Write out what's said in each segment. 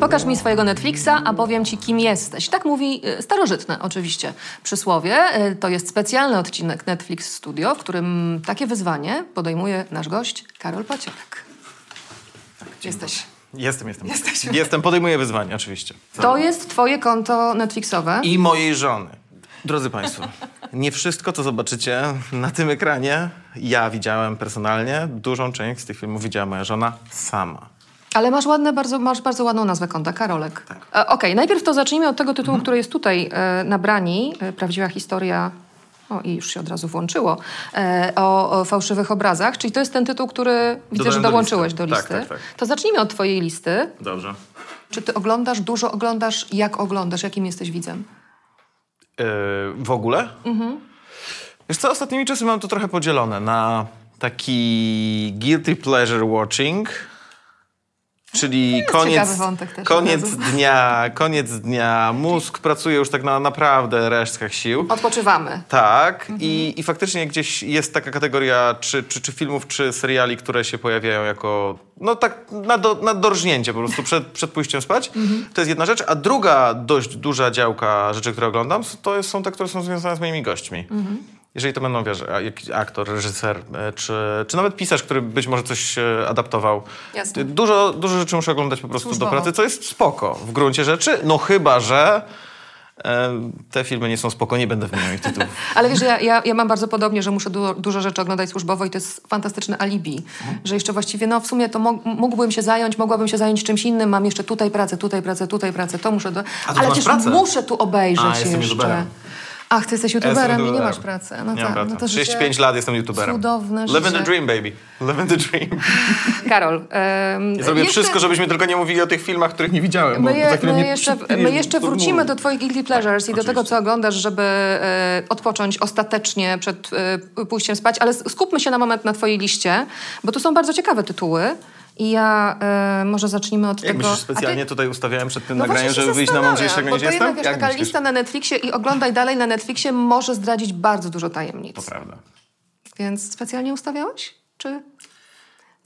Pokaż mi swojego Netflixa, a powiem ci, kim jesteś. Tak mówi y, starożytne oczywiście przysłowie. Y, To jest specjalny odcinek Netflix Studio, w którym takie wyzwanie podejmuje nasz gość Karol Paciorek. Jesteś. Jestem, jestem. Jesteśmy. Jestem, podejmuję wyzwanie, oczywiście. To jest twoje konto Netflixowe. I mojej żony. Drodzy Państwo, nie wszystko, co zobaczycie na tym ekranie, ja widziałem personalnie. Dużą część z tych filmów widziała moja żona sama. Ale masz, ładne, bardzo, masz bardzo ładną nazwę konta, Karolek. Tak. E, Okej, najpierw to zacznijmy od tego tytułu, który jest tutaj e, na brani. E, prawdziwa historia. O, i już się od razu włączyło. E, o, o fałszywych obrazach. Czyli to jest ten tytuł, który widzę, Dodałem że do dołączyłeś listy. do Tak, listy. tak, tak. To zacznijmy od twojej listy. Dobrze. Czy ty oglądasz, dużo oglądasz? Jak oglądasz? Jakim jesteś widzem? Yy, w ogóle? Mhm. Wiesz co, ostatnimi czasy mam to trochę podzielone na taki guilty pleasure watching, czyli jest koniec, koniec dnia, koniec dnia, mózg pracuje już tak na naprawdę resztkach sił. Odpoczywamy. Tak, Mhm. i, i faktycznie gdzieś jest taka kategoria czy, czy, czy filmów, czy seriali, które się pojawiają jako, no tak na, do, na dorżnięcie po prostu przed, przed pójściem spać. Mhm. To jest jedna rzecz, a druga dość duża działka rzeczy, które oglądam, to są te, które są związane z moimi gośćmi. Mhm. Jeżeli to będą, wiesz, jakiś aktor, reżyser, e, czy, czy nawet pisarz, który być może coś e, adaptował. Jasne. Dużo, dużo rzeczy muszę oglądać po prostu Służbowo. do pracy, co jest spoko w gruncie rzeczy, no chyba, że e, te filmy nie są spoko, nie będę wymieniał ich tytułów. Ale wiesz, ja, ja, ja mam bardzo podobnie, że muszę du dużo rzeczy oglądać służbowo i to jest fantastyczne alibi. Że jeszcze właściwie, no w sumie to mógłbym się zająć, mogłabym się zająć czymś innym, mam jeszcze tutaj pracę, tutaj pracę, tutaj pracę, to muszę... Do... Ale przecież pracę? muszę tu obejrzeć A, jeszcze. Ach, ty jesteś youtuberem i nie masz pracy. No nie tak, pracy. no to życie 35 lat jestem youtuberem. Cudowne Live in życie. the dream, baby. Live in the dream. Karol, em, Ja zrobię jeszcze- wszystko, żebyśmy tylko nie mówili o tych filmach, których nie widziałem. bo My, je, my, jeszcze, my jeszcze do wrócimy do Twoich guilty pleasures i do oczywiście. tego, co oglądasz, żeby e, odpocząć ostatecznie przed e, pójściem spać, ale skupmy się na moment na Twojej liście, bo tu są bardzo ciekawe tytuły i ja e, może zacznijmy od Jak tego... myślisz, specjalnie tutaj ustawiałem przed tym No nagraniem, żeby wyjść na mądrzejszego bo niż jestem? Jak taka myślisz? lista na Netflixie i oglądaj dalej na Netflixie może zdradzić bardzo dużo tajemnic. To prawda. Więc specjalnie ustawiałeś? Czy...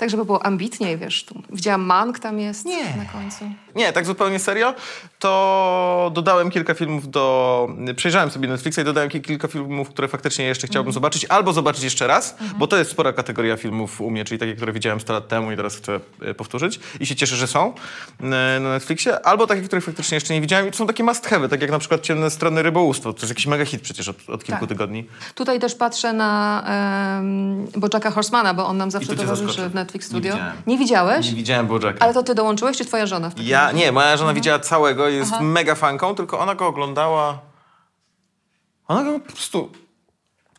Tak, żeby było ambitniej, wiesz, tu widziałam Mank tam jest Nie. na końcu. Nie, tak zupełnie serio, to dodałem kilka filmów do... Przejrzałem sobie Netflixa i dodałem ki- kilka filmów, które faktycznie jeszcze chciałbym Mhm. zobaczyć, albo zobaczyć jeszcze raz, bo to jest spora kategoria filmów u mnie, czyli takie, które widziałem 100 lat temu i teraz chcę e, powtórzyć i się cieszę, że są e, na Netflixie, albo takie, które faktycznie jeszcze nie widziałem i to są takie must have, tak jak na przykład Ciemne Strony Rybołówstwo, to jest jakiś mega hit przecież od, od kilku Tak. tygodni. Tutaj też patrzę na um, Bojacka Horsemana, bo on nam zawsze towarzyszy w Netflix Nie Studio. widziałem. Nie widziałeś? Nie widziałem Bojacka. Ale to ty dołączyłeś, czy twoja żona? Ja, nie, moja żona widziała całego, jest mega fanką, tylko ona go oglądała. Ona go po prostu.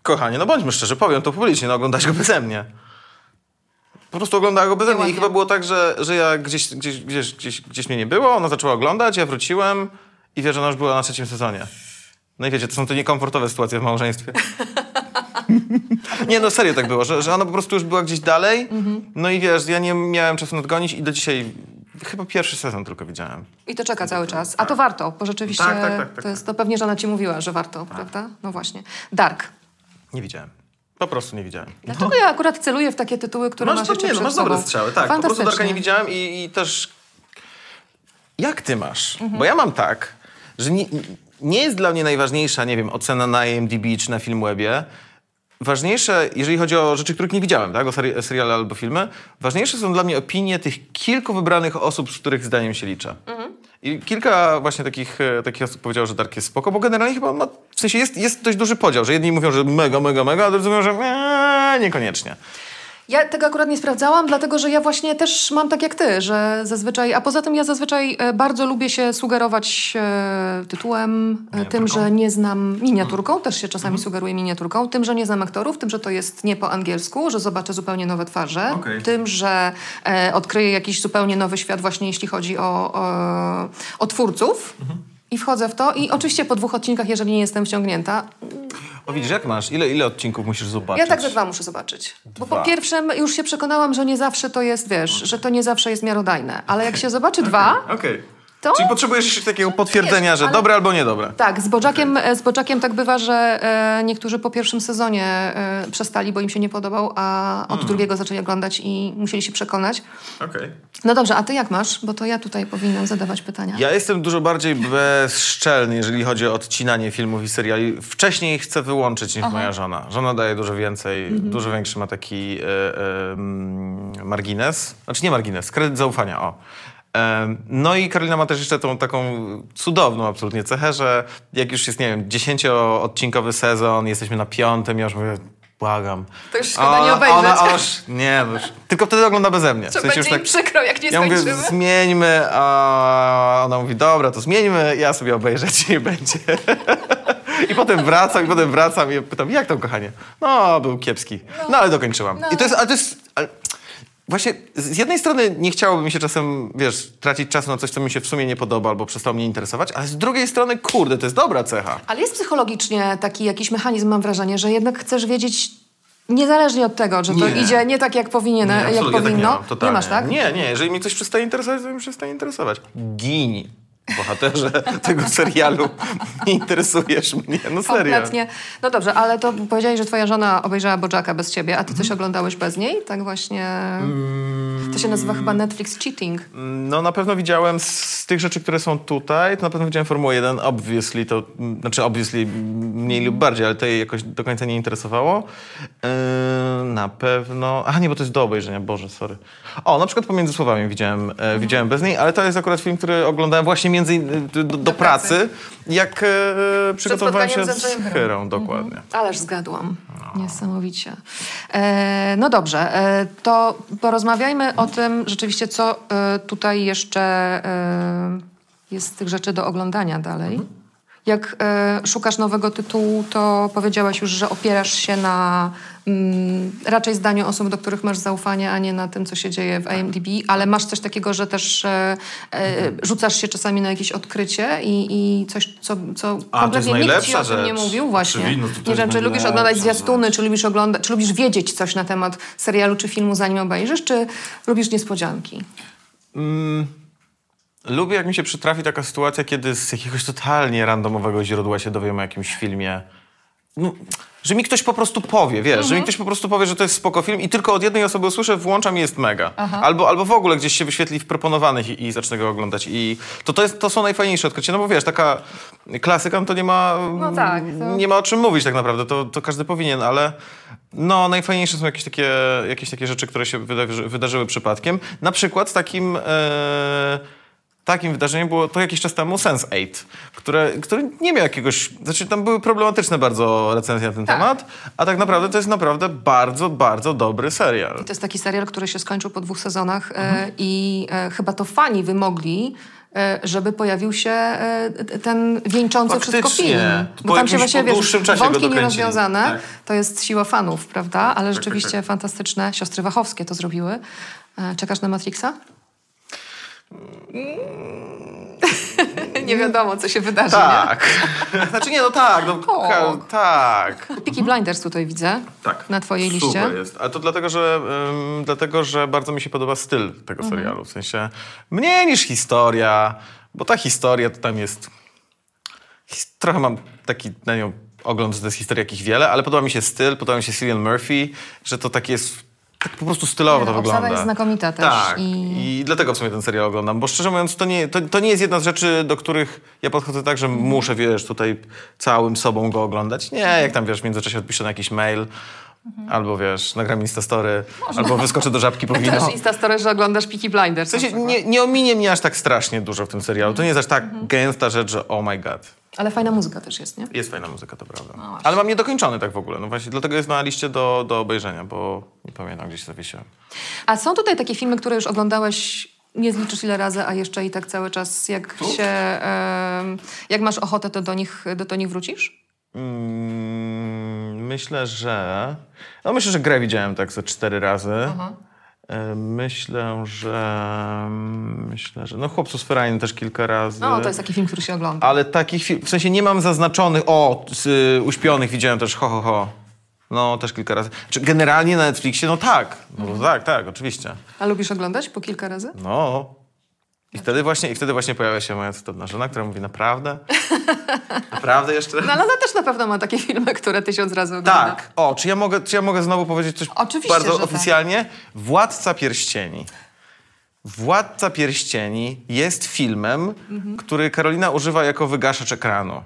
Kochanie, no bądźmy szczerzy, powiem to publicznie, no oglądać go beze mnie. Po prostu oglądała go beze mnie i chyba było tak, że, że ja gdzieś, gdzieś, gdzieś, gdzieś, gdzieś mnie nie było, ona zaczęła oglądać, ja wróciłem i wie, że ona już była na trzecim sezonie. No i wiecie, to są te niekomfortowe sytuacje w małżeństwie. nie, no serio tak było, że, że ona po prostu już była gdzieś dalej, no i wiesz, ja nie miałem czasu nadgonić i do dzisiaj chyba pierwszy sezon tylko widziałem. I to czeka cały czas. A to warto, bo rzeczywiście Tak, tak, tak, tak, to, jest, to pewnie żona ci mówiła, że warto, prawda? No właśnie. Dark. Nie widziałem. Po prostu nie widziałem. Dlaczego ja akurat celuję w takie tytuły, które masz, to- jeszcze nie, no, przed masz dobre strzały, tak. Po prostu Darka nie widziałem i, i też... Jak ty masz? Mhm. Bo ja mam tak, że nie, nie jest dla mnie najważniejsza, nie wiem, ocena na IMDb czy na Filmwebie. Ważniejsze, jeżeli chodzi o rzeczy, których nie widziałem, tak, o seri- seriale albo filmy, ważniejsze są dla mnie opinie tych kilku wybranych osób, z których zdaniem się liczę. Mhm. I kilka właśnie takich, e, takich osób powiedziało, że Dark jest spoko, bo generalnie chyba ma, w sensie jest, jest dość duży podział, że jedni mówią, że mega, mega, mega, a drudzy mówią, że eee, niekoniecznie. Ja tego akurat nie sprawdzałam, dlatego że ja właśnie też mam tak jak ty, że zazwyczaj, a poza tym ja zazwyczaj e, bardzo lubię się sugerować e, tytułem, e, tym, że nie znam miniaturką, też się czasami sugeruję miniaturką, tym, że nie znam aktorów, tym, że to jest nie po angielsku, że zobaczę zupełnie nowe twarze, Okej. tym, że e, odkryję jakiś zupełnie nowy świat właśnie jeśli chodzi o, o, o twórców. I wchodzę w to i oczywiście po dwóch odcinkach, jeżeli nie jestem wciągnięta, O widzisz, jak masz? Ile, ile odcinków musisz zobaczyć? ja tak ze dwa muszę zobaczyć. Bo po Dwa. pierwszym już się przekonałam, że nie zawsze to jest, wiesz, że to nie zawsze jest miarodajne. Ale jak się zobaczy dwa, Okej. To? Czyli potrzebujesz jeszcze takiego potwierdzenia, Wiesz, że ale- dobre albo niedobre. Tak, z Boczakiem, z Boczakiem tak bywa, że e, niektórzy po pierwszym sezonie e, przestali, bo im się nie podobał, a od Hmm. drugiego zaczęli oglądać i musieli się przekonać. Okej. No dobrze, a ty jak masz? Bo to ja tutaj powinnam zadawać pytania. Ja jestem dużo bardziej bezszczelny, jeżeli chodzi o odcinanie filmów i seriali. Wcześniej chcę wyłączyć niż moja żona. Żona daje dużo więcej, dużo większy ma taki e, e, mm, margines. Znaczy nie margines, kredyt zaufania, o. No i Karolina ma też jeszcze tą taką cudowną absolutnie cechę, że jak już jest, nie wiem, dziesięcioodcinkowy sezon, jesteśmy na piątym, ja już mówię, błagam. To już szkoda nie obejrzeć. Ona, ona już, nie, no już, tylko wtedy ogląda beze mnie. W sensie będzie im przykro, jak nie ja mówię, zmieńmy, a ona mówi, dobra, to zmieńmy, ja sobie obejrzę, nie będzie. I potem wracam, i potem wracam i pytam, jak tam, kochanie? No, był kiepski. No, ale dokończyłam. I to jest, ale to jest... Ale... Właśnie z jednej strony nie chciałoby mi się czasem, wiesz, tracić czasu na coś, co mi się w sumie nie podoba albo przestało mnie interesować, ale z drugiej strony, kurde, to jest dobra cecha. Ale jest psychologicznie taki jakiś mechanizm, mam wrażenie, że jednak chcesz wiedzieć, niezależnie od tego, że to Nie. idzie nie tak, jak powinien, jak absolutnie tak powinno. nie, mam, totalnie. masz, tak? Nie, nie, jeżeli mnie coś przestaje interesować, to mnie przestaje interesować. Gin. Bohaterze tego serialu nie interesujesz mnie, no serio. Kompletnie. No dobrze, ale to powiedziałeś, że twoja żona obejrzała Bojacka bez ciebie, a ty coś oglądałeś bez niej? Tak właśnie... To się nazywa chyba Netflix cheating. No na pewno widziałem z, tych rzeczy, które są tutaj, to na pewno widziałem Formułę 1, obviously to, mm, znaczy obviously mniej lub bardziej, ale to jej jakoś do końca nie interesowało. Yy, na pewno, a nie, bo to jest do obejrzenia, Boże, sorry. O, na przykład Pomiędzy Słowami widziałem, e, widziałem bez niej, ale to jest akurat film, który oglądałem właśnie między, do, do, do pracy, jak e, przygotowywałem się z z Chyrą, dokładnie. Ależ zgadłam. Niesamowicie. E, no dobrze, e, to porozmawiajmy o tym rzeczywiście, co e, tutaj jeszcze e, jest z tych rzeczy do oglądania dalej. Jak e, szukasz nowego tytułu, to powiedziałaś już, że opierasz się na mm, raczej zdaniu osób, do których masz zaufanie, a nie na tym, co się dzieje w IMDb, ale masz coś takiego, że też e, e, rzucasz się czasami na jakieś odkrycie i, i coś, co, co A, to kompletnie jest nikt ci o tym nie mówił. Właśnie. Oczywiście, no nie wiem, czy lubisz oglądać zwiastuny, czy lubisz oglądać, czy lubisz wiedzieć coś na temat serialu czy filmu, zanim obejrzysz, czy lubisz niespodzianki? Mm, lubię, jak mi się przytrafi taka sytuacja, kiedy z jakiegoś totalnie randomowego źródła się dowiem o jakimś filmie. No, że mi ktoś po prostu powie, wiesz, że mi ktoś po prostu powie, że to jest spoko film i tylko od jednej osoby usłyszę, włączam i jest mega. Albo, albo w ogóle gdzieś się wyświetli w proponowanych i, i zacznę go oglądać. I to, to, jest, to są najfajniejsze odkrycia, no bo wiesz, taka klasyka, no to nie ma, No tak, to- nie ma o czym mówić tak naprawdę, to, to każdy powinien, ale no najfajniejsze są jakieś takie, jakieś takie rzeczy, które się wydarzy, wydarzyły przypadkiem. Na przykład takim... E, Takim wydarzeniem było to jakiś czas temu Sense8, które, które nie miał jakiegoś... Znaczy tam były problematyczne bardzo recenzje na ten Tak. temat, a tak naprawdę to jest naprawdę bardzo, bardzo dobry serial. To jest taki serial, który się skończył po dwóch sezonach e, Mhm. i e, chyba to fani wymogli, e, żeby pojawił się ten wieńczący wszystko Faktycznie. film. Po Bo tam się właśnie, po wiesz, dłuższym czasie go wątki nierozwiązane, Tak. to jest siła fanów, prawda? Ale rzeczywiście tak. fantastyczne. Siostry Wachowskie to zrobiły. Czekasz na Matrixa? nie wiadomo, co się wydarzy, nie? Tak. znaczy nie, no tak. No, Tak. ka- tak. Peaky Blinders tutaj widzę Tak. na twojej liście. Super jest. Ale to dlatego, że, ym, dlatego, że bardzo mi się podoba styl tego Mhm. serialu. W sensie mniej niż historia, bo ta historia to tam jest... Trochę mam taki na nią ogląd, że to jest historia jakich wiele, ale podoba mi się styl, podoba mi się Cillian Murphy, że to takie jest... Tak po prostu stylowo to Obsada wygląda. jest znakomita też Tak. i- I... dlatego w sumie ten serial oglądam, bo szczerze mówiąc to nie, to, to nie jest jedna z rzeczy, do których ja podchodzę tak, że muszę, wiesz, tutaj całym sobą go oglądać. Nie, jak tam, wiesz, w międzyczasie odpiszę na jakiś mail, albo, wiesz, nagram Instastory, albo wyskoczę do żabki po wino. Instastory, że oglądasz Peaky Blinders. W sensie nie, nie ominie mnie aż tak strasznie dużo w tym serialu. To nie jest aż tak Mhm. gęsta rzecz, że oh my god. Ale fajna muzyka też jest, nie? Jest fajna muzyka, to prawda. No. Ale mam niedokończony tak w ogóle. No właśnie, dlatego jest na liście do, do obejrzenia, bo nie pamiętam, gdzieś zawiesiłem. A są tutaj takie filmy, które już oglądałeś nie zliczysz ile razy, a jeszcze i tak cały czas, jak się... em, jak masz ochotę, to do nich, do, do nich wrócisz? Mm, myślę, że. No myślę, że grę widziałem tak ze cztery razy. E, Myślę, że. Myślę, że. No chłopców z też kilka razy. No, to jest taki film, który się ogląda. Ale takich film, w sensie nie mam zaznaczonych, o, z, y, uśpionych widziałem też, ho, ho, ho. No, też kilka razy. Czy generalnie na Netflixie, no tak. No tak, tak, oczywiście. A lubisz oglądać po kilka razy? No. I wtedy właśnie, i wtedy właśnie pojawia się moja cudowna żona, która mówi naprawdę? naprawdę jeszcze? No ale ona też na pewno ma takie filmy, które tysiąc razy ogląda. Tak. O, czy ja mogę, czy ja mogę znowu powiedzieć coś Oczywiście, bardzo tak. oficjalnie? Władca Pierścieni. Władca Pierścieni jest filmem, Mhm. który Karolina używa jako wygaszacz ekranu.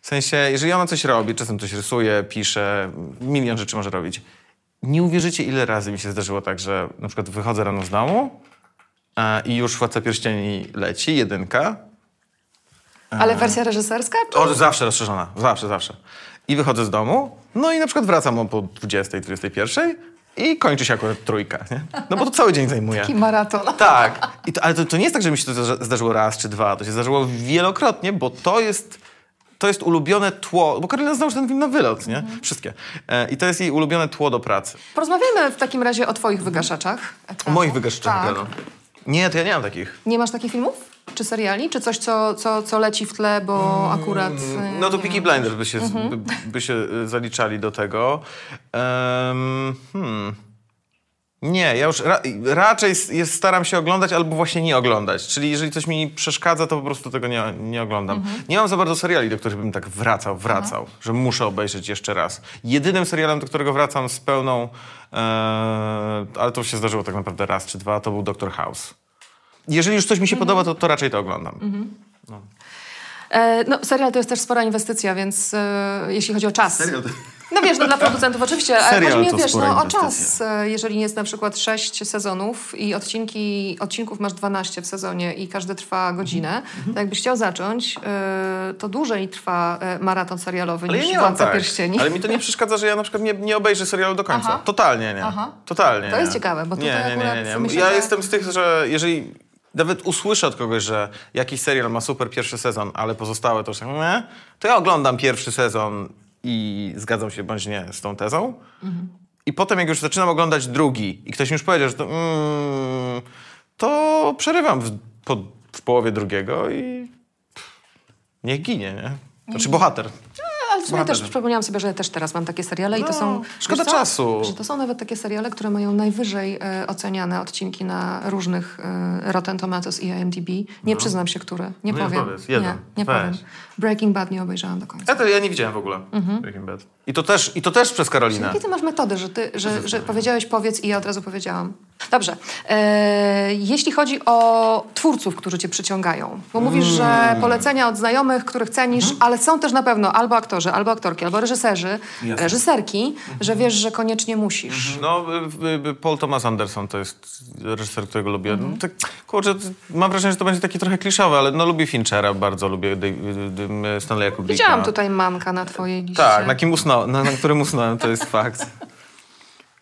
W sensie, jeżeli ona coś robi, czasem coś rysuje, pisze, milion rzeczy może robić. Nie uwierzycie, ile razy mi się zdarzyło tak, że na przykład wychodzę rano z domu i już Władca Pierścieni leci, jedynka, Ale wersja reżyserska? Czy... o, zawsze rozszerzona, zawsze, zawsze. I wychodzę z domu, no i na przykład wracam o po 20, 21 i kończy się akurat trójka, nie? No bo to cały dzień zajmuje. Taki maraton. Tak, I to, ale to, to nie jest tak, że mi się to zdarzyło raz czy dwa, to się zdarzyło wielokrotnie, bo to jest, to jest ulubione tło, bo Karolina zna już ten film na wylot, nie? Wszystkie. E, I to jest jej ulubione tło do pracy. Porozmawiajmy w takim razie o twoich wygaszaczach. O moich wygaszaczach Tak. Nie, to ja nie mam takich. Nie masz takich filmów? Czy seriali? Czy coś, co, co, co leci w tle, bo akurat... y, No to Peaky wiem. Blinders by się, by, by się y, zaliczali do tego. Em, hmm. Nie, ja już ra, raczej jest, staram się oglądać albo właśnie nie oglądać. Czyli jeżeli coś mi przeszkadza, to po prostu tego nie, nie oglądam. Nie mam za bardzo seriali, do których bym tak wracał, wracał, że muszę obejrzeć jeszcze raz. Jedynym serialem, do którego wracam z pełną, e, ale to się zdarzyło tak naprawdę raz czy dwa, to był Doctor House. Jeżeli już coś mi się podoba, to, to raczej to oglądam. E, no, serial to jest też spora inwestycja, więc e, jeśli chodzi o czas. Serial to- No wiesz, no dla producentów oczywiście, ale Serial chodzi mi to wiesz, no, o czas. E, Jeżeli jest na przykład sześć sezonów i odcinki, odcinków masz 12 w sezonie i każdy trwa godzinę, Mhm. to jakbyś chciał zacząć, e, to dłużej trwa e, maraton serialowy Ale ja niż nie mam Władca tak. Pierścieni. Ale mi to nie przeszkadza, że ja na przykład nie, nie obejrzę serialu do końca. Aha. Totalnie nie. Aha. Totalnie To nie. jest ciekawe, bo nie, tutaj nie, nie, nie, nie. myślę, Ja że- jestem z tych, że jeżeli nawet usłyszę od kogoś, że jakiś serial ma super pierwszy sezon, ale pozostałe to już tak, nie, to ja oglądam pierwszy sezon i zgadzam się bądź nie z tą tezą. Mhm. I potem jak już zaczynam oglądać drugi i ktoś mi już powiedział, że to, mm, to przerywam w, po, w połowie drugiego i pff, niech ginie, nie? Znaczy bohater. Ale w sumie też przypomniałam sobie, że też teraz mam takie seriale i to No, są... szkoda czasu. Że to są nawet takie seriale, które mają najwyżej e, oceniane odcinki na różnych e, Rotten Tomatoes i IMDb. Nie przyznam się, które. Nie No nie powiem. powiedz, jeden. Nie, nie Weź. powiem. Breaking Bad nie obejrzałam do końca. Ja to ja nie widziałem w ogóle Mhm. Breaking Bad. I to też, i to też przez Karolinę. Jakie ty masz metody, że, ty, że, że powiedziałeś powiedz i ja od razu powiedziałam? Dobrze. E, jeśli chodzi o twórców, którzy cię przyciągają, bo mówisz, że Mm. polecenia od znajomych, których cenisz, Mhm. ale są też na pewno albo aktorzy, albo aktorki, albo reżyserzy, Jasne. reżyserki, Mhm. że wiesz, że koniecznie musisz. No, y, y, Paul Thomas Anderson to jest reżyser, którego lubię. Mhm. No, tak, kurczę, mam wrażenie, że to będzie takie trochę kliszowe, ale no lubię Finchera, bardzo lubię y, y, Stanleya Kubricka. Widziałam tutaj mamka na twojej liście. Tak, na, kim usnął, na, na którym usnąłem, to jest fakt.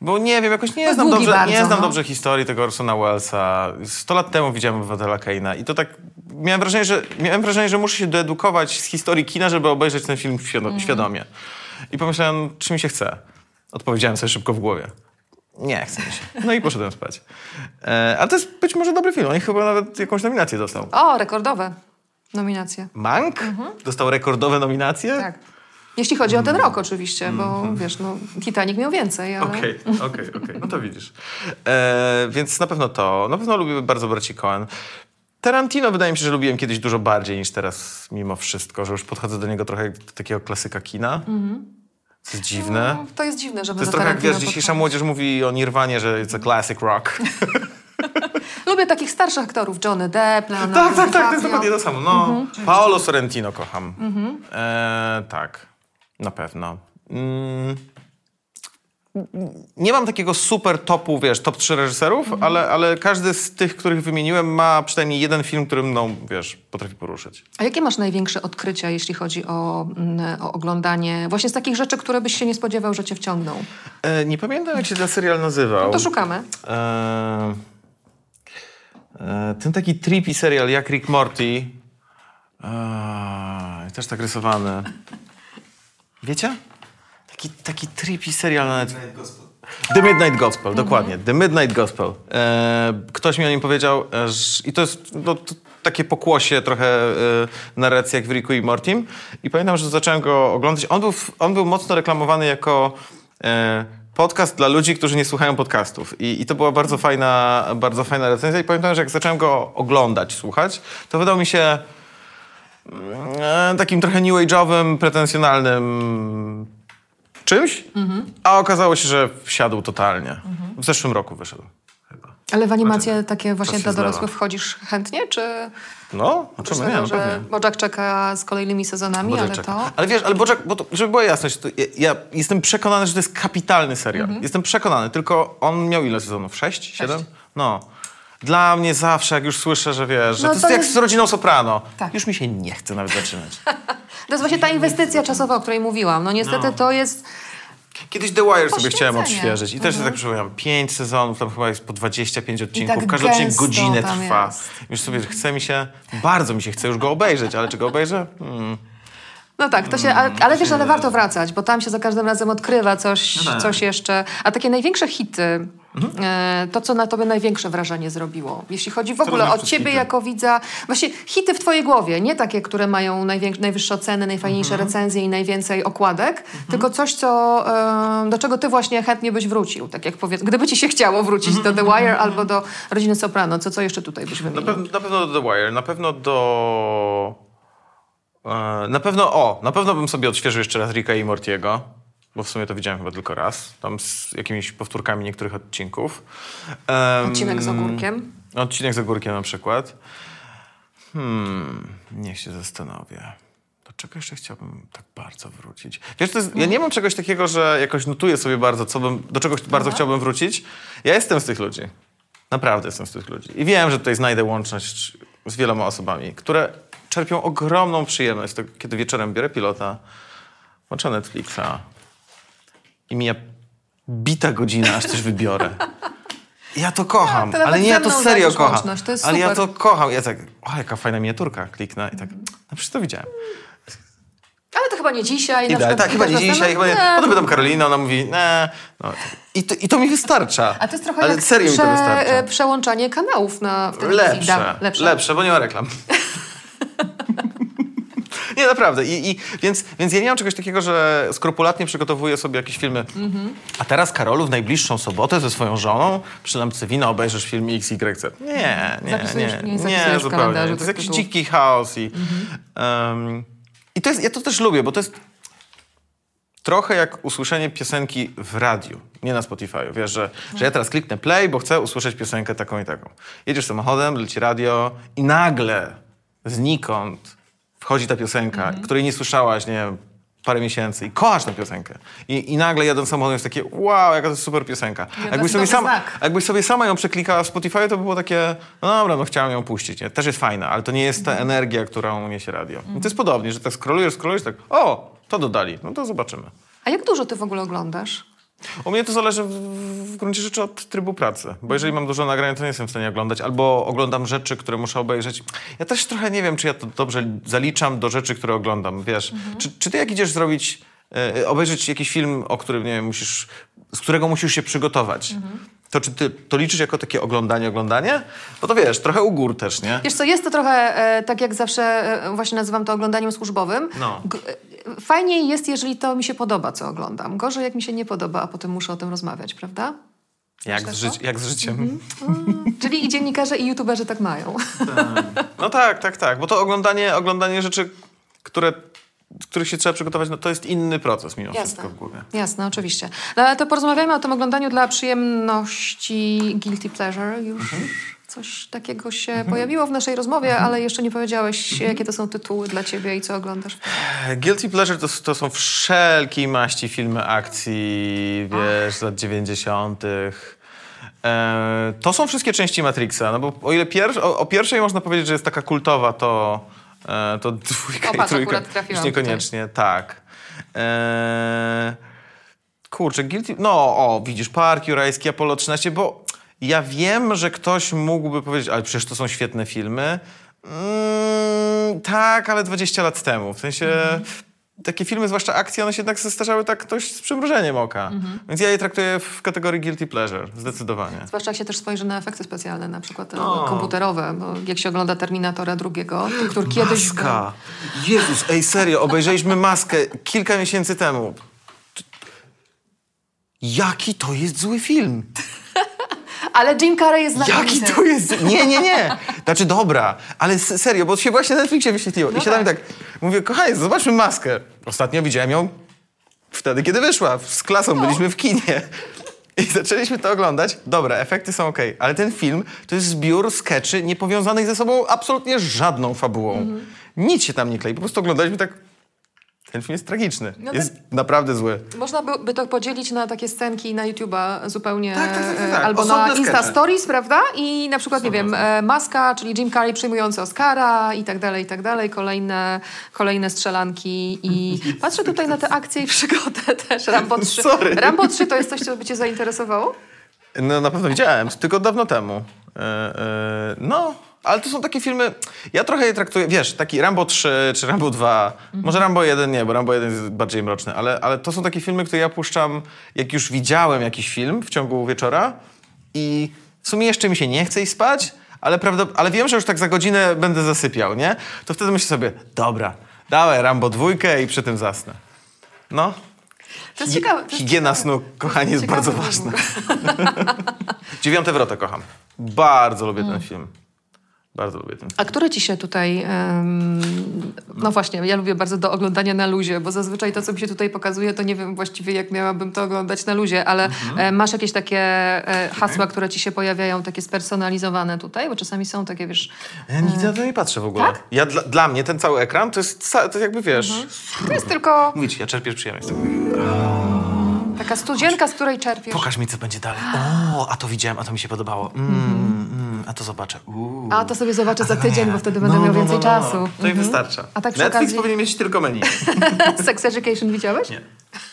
Bo nie wiem, jakoś nie znam, dobrze, bardzo, nie znam no. dobrze historii tego Orsona Wellesa. Sto lat temu widziałem Obywatela Kane'a i to tak... Miałem wrażenie, że, miałem wrażenie, że muszę się doedukować z historii kina, żeby obejrzeć ten film Mhm. świadomie. I pomyślałem, czy mi się chce. Odpowiedziałem sobie szybko w głowie. Nie, chce mi się. No i poszedłem spać. E, ale to jest być może dobry film. On chyba nawet jakąś nominację dostał. O, rekordowe nominacje. Mank? Dostał rekordowe nominacje? Tak. Jeśli chodzi o ten rok oczywiście, bo wiesz, no, Titanic miał więcej, ale... Okej, okej, okej. No to widzisz. E, więc na pewno to. Na pewno lubię bardzo braci Coen. Tarantino wydaje mi się, że lubiłem kiedyś dużo bardziej niż teraz mimo wszystko, że już podchodzę do niego trochę jak do takiego klasyka kina. Co jest dziwne. No, to jest dziwne, żeby To jest trochę jak, wiesz, dzisiejsza podchodzić. młodzież mówi o Nirwanie, że a classic rock. Lubię takich starszych aktorów, Johnny Depp, Leonardo tak, tak, tak, to jest dokładnie to samo. No, Paolo Sorrentino kocham. E, tak, na pewno. Mm. Nie mam takiego super topu, wiesz, top 3 reżyserów, ale, ale każdy z tych, których wymieniłem, ma przynajmniej jeden film, którym, no, wiesz, potrafi poruszyć. A jakie masz największe odkrycia, jeśli chodzi o, mm, o oglądanie właśnie z takich rzeczy, które byś się nie spodziewał, że cię wciągną? E, nie pamiętam, jak się ten serial nazywał. No to szukamy. E, e, ten taki trippy serial jak Rick Morty. E, też tak rysowany. Wiecie? Taki, taki trippy serial na Netflix. The Midnight Gospel, dokładnie. The Midnight Gospel. E, ktoś mi o nim powiedział, e, że, i to jest no, to, takie pokłosie trochę e, narracji jak w Ricku i Mortim. I pamiętam, że zacząłem go oglądać. On był, on był mocno reklamowany jako e, podcast dla ludzi, którzy nie słuchają podcastów. I, I to była bardzo fajna, bardzo fajna recenzja i pamiętam, że jak zacząłem go oglądać, słuchać, to wydał mi się mm, takim trochę new age'owym, pretensjonalnym czymś, a okazało się, że wsiadł totalnie. W zeszłym roku wyszedł. Chyba. Ale w animacje takie właśnie dla dorosłych wchodzisz chętnie, czy No, oprócz czemu nie? No, że. Bojack czeka z kolejnymi sezonami, Bojack ale czeka. to... Ale wiesz, ale Bojack, bo to, żeby była jasność, to ja, ja jestem przekonany, że to jest kapitalny serial. Mhm. Jestem przekonany, tylko on miał ile sezonów? Sześć? Siedem? No. Dla mnie zawsze, jak już słyszę, że wiesz, że No to jest to jak jest- z rodziną Soprano, Tak. już mi się nie chce nawet zaczynać. To jest właśnie ta inwestycja czasowa, o której mówiłam. No niestety No. to jest... Kiedyś The Wire sobie chciałem odświeżyć i też sobie tak przypominam, pięć sezonów, tam chyba jest po 25 odcinków, tak każdy odcinek godzinę trwa. jest. Już sobie, chce mi się, bardzo mi się chce już go obejrzeć, ale czy go obejrzę? Hmm. No tak, to się, ale, ale wiesz, ale warto wracać, bo tam się za każdym razem odkrywa coś, No tak. Mhm. coś jeszcze. A takie największe hity, e, to co na tobie największe wrażenie zrobiło, jeśli chodzi w ogóle o ciebie hity? jako widza, właśnie hity w twojej głowie, nie takie, które mają najwyższe oceny, najfajniejsze Mhm. recenzje i najwięcej okładek, tylko coś, co, e, do czego ty właśnie chętnie byś wrócił, tak jak powiedz, gdyby ci się chciało wrócić do The Wire albo do Rodziny Soprano, co, co jeszcze tutaj byś Na, wymienił? pew- na pewno do The Wire, na pewno do... e, Na pewno, o, na pewno bym sobie odświeżył jeszcze raz Ricka i Mortiego, bo w sumie to widziałem chyba tylko raz, tam z jakimiś powtórkami niektórych odcinków. Em, Odcinek z ogórkiem. Odcinek z ogórkiem na przykład. Hmm, niech się zastanowię. Do czego jeszcze chciałbym tak bardzo wrócić? Wiesz, to jest, ja nie mam czegoś takiego, że jakoś notuję sobie bardzo, co bym, do czegoś bardzo chciałbym wrócić. Ja jestem z tych ludzi. Naprawdę jestem z tych ludzi. I wiem, że tutaj znajdę łączność z wieloma osobami, które czerpią ogromną przyjemność, tego, kiedy wieczorem biorę pilota, włączę Netflixa i mija bita godzina, aż coś wybiorę. Ja to kocham, to nawet ale nie, ja to serio kocham. to ale ja to kocham. Ja tak, o jaka fajna miniaturka, kliknę i tak, no przecież to widziałem. Ale to chyba nie dzisiaj. na I tak, chyba nie dzisiaj, chyba nie. Potem pytam Karolinę, ona mówi, nie. No. I, to, I to mi wystarcza. A to jest trochę ale serio mi to prze, wystarcza. e, przełączanie kanałów na telewizji. Lepsze, Da, lepsze, lepsze. bo nie ma reklam. Nie, naprawdę. I, i, więc, więc ja nie mam czegoś takiego, że skrupulatnie przygotowuję sobie jakieś filmy. A teraz, Karolu, w najbliższą sobotę ze swoją żoną przy lampce wina obejrzysz film XYZ. Nie, nie, Zapisujesz- nie. nie w zupełnie. To jest jakiś tytułów. dziki chaos. I, em, I to jest, ja to też lubię, bo to jest trochę jak usłyszenie piosenki w radiu, nie na Spotify. Wiesz, że, że ja teraz kliknę play, bo chcę usłyszeć piosenkę taką i taką. Jedziesz samochodem, leci radio i nagle znikąd wchodzi ta piosenka, której nie słyszałaś, nie wiem, parę miesięcy i kochasz tę piosenkę. I, I nagle jadąc samochodem jest takie, wow, jaka to jest super piosenka. to Jakbyś sobie, znak. jakbyś sobie sama ją przeklikała w Spotify, to by było takie, no dobra, no chciałem ją puścić. Nie? Też jest fajna, ale to nie jest ta energia, którą niesie radio. I to jest podobnie, że tak scrollujesz, scrollujesz, tak, o, to dodali, no to zobaczymy. A jak dużo ty w ogóle oglądasz? U mnie to zależy w, w gruncie rzeczy od trybu pracy, bo jeżeli mam dużo nagrań, to nie jestem w stanie oglądać, albo oglądam rzeczy, które muszę obejrzeć. Ja też trochę nie wiem, czy ja to dobrze zaliczam do rzeczy, które oglądam, wiesz. Czy, czy ty jak idziesz zrobić, e, obejrzeć jakiś film, o którym, nie wiem, musisz, z którego musisz się przygotować, to czy ty to liczysz jako takie oglądanie, oglądanie? No to wiesz, trochę u gór też, nie? Wiesz co, jest to trochę e, tak jak zawsze e, właśnie nazywam to oglądaniem służbowym. No. G- Fajniej jest, jeżeli to mi się podoba, co oglądam. Gorzej, jak mi się nie podoba, a potem muszę o tym rozmawiać, prawda? Jak tak z, życi- jak z życiem. Czyli i dziennikarze, i youtuberzy tak mają. No tak, tak, tak, bo to oglądanie, oglądanie rzeczy, które, których się trzeba przygotować, no to jest inny proces mimo wszystko w głowie. Jasne, oczywiście. No, ale to porozmawiajmy o tym oglądaniu dla przyjemności guilty pleasure. Już Mhm. Coś takiego się pojawiło w naszej rozmowie, ale jeszcze nie powiedziałeś, Mhm. jakie to są tytuły dla ciebie i co oglądasz. Guilty Pleasure to, to są wszelkiej maści filmy akcji, wiesz, z lat 90. E, to są wszystkie części Matrixa, no bo o ile pier, o, o pierwszej można powiedzieć, że jest taka kultowa, to, e, to dwójka O, i trójka już niekoniecznie, tak. E, kurczę, Guilty, no o, widzisz, Park Jurajski, Apollo 13, bo ja wiem, że ktoś mógłby powiedzieć, ale przecież to są świetne filmy. Mm, tak, ale 20 lat temu. W sensie takie filmy, zwłaszcza akcje, one się jednak zestarzały tak dość z przymrużeniem oka. Więc ja je traktuję w kategorii guilty pleasure, zdecydowanie. Zwłaszcza jak się też spojrzy na efekty specjalne, na przykład No. komputerowe, bo jak się ogląda Terminatora drugiego, który kiedyś... Maska! Jezus, ej, serio, obejrzeliśmy Maskę kilka miesięcy temu. jaki to jest zły film. Ale Jim Carrey jest znakomity. Jaki to jest... Nie, nie, nie. Znaczy dobra, ale serio, bo się właśnie na Netflixie wyświetliło. No I siadam tak. tak. mówię, kochani, zobaczmy maskę. Ostatnio widziałem ją wtedy, kiedy wyszła. Z klasą No. byliśmy w kinie. I zaczęliśmy to oglądać. Dobra, efekty są okej, ale ten film to jest zbiór skeczy niepowiązanych ze sobą absolutnie żadną fabułą. Mhm. Nic się tam nie klei. Po prostu oglądaliśmy tak... Ten film jest tragiczny. No jest naprawdę zły. Można by, to podzielić na takie scenki na YouTube'a zupełnie, Tak, tak, tak, tak, tak. albo Osobne na Insta. Stories, prawda? I na przykład, nie wiem, e, Maska, czyli Jim Carrey przyjmujący Oscara i tak dalej, i tak dalej. Kolejne, kolejne strzelanki i patrzę tutaj na te akcje i przygodę też. Rambo 3. Sorry. Rambo 3 to jest coś, co by cię zainteresowało? No na pewno widziałem, tylko dawno temu. E, e, no, ale to są takie filmy, ja trochę je traktuję, wiesz, taki Rambo 3 czy Rambo 2, może Rambo 1 nie, bo Rambo 1 jest bardziej mroczny, ale, ale to są takie filmy, które ja puszczam, jak już widziałem jakiś film w ciągu wieczora i w sumie jeszcze mi się nie chce iść spać, ale, prawda, ale wiem, że już tak za godzinę będę zasypiał, nie? To wtedy myślę sobie, dobra, dawaj Rambo 2 i przy tym zasnę. No. To jest Hi- ciekawe. To Higiena ciekawe. snu, kochani, jest bardzo ważna. Dziewiąte wrotę kocham. Bardzo lubię ten film. Bardzo lubię ten. A który ci się tutaj... em, no właśnie, ja lubię bardzo do oglądania na luzie, bo zazwyczaj to, co mi się tutaj pokazuje, to nie wiem właściwie, jak miałabym to oglądać na luzie, ale e, masz jakieś takie e, hasła, które ci się pojawiają, takie spersonalizowane tutaj? Bo czasami są takie, wiesz... Ja nigdy na to nie patrzę w ogóle. Tak? Ja, dla, dla mnie ten cały ekran to jest, to jakby wiesz... To jest tylko Mówić, ja czerpię przyjemność. tego. Taka studzienka, z której czerpiesz. Pokaż mi, co będzie dalej. O, a to widziałem, a to mi się podobało. Mm, mm, a to zobaczę. Uuu. A to sobie zobaczę za tydzień, bo wtedy będę No, miał no, więcej no, no, no. czasu. To i Mhm. wystarcza. A tak przy Netflix okazji- powinien mieć tylko menu. Sex Education widziałeś? Nie.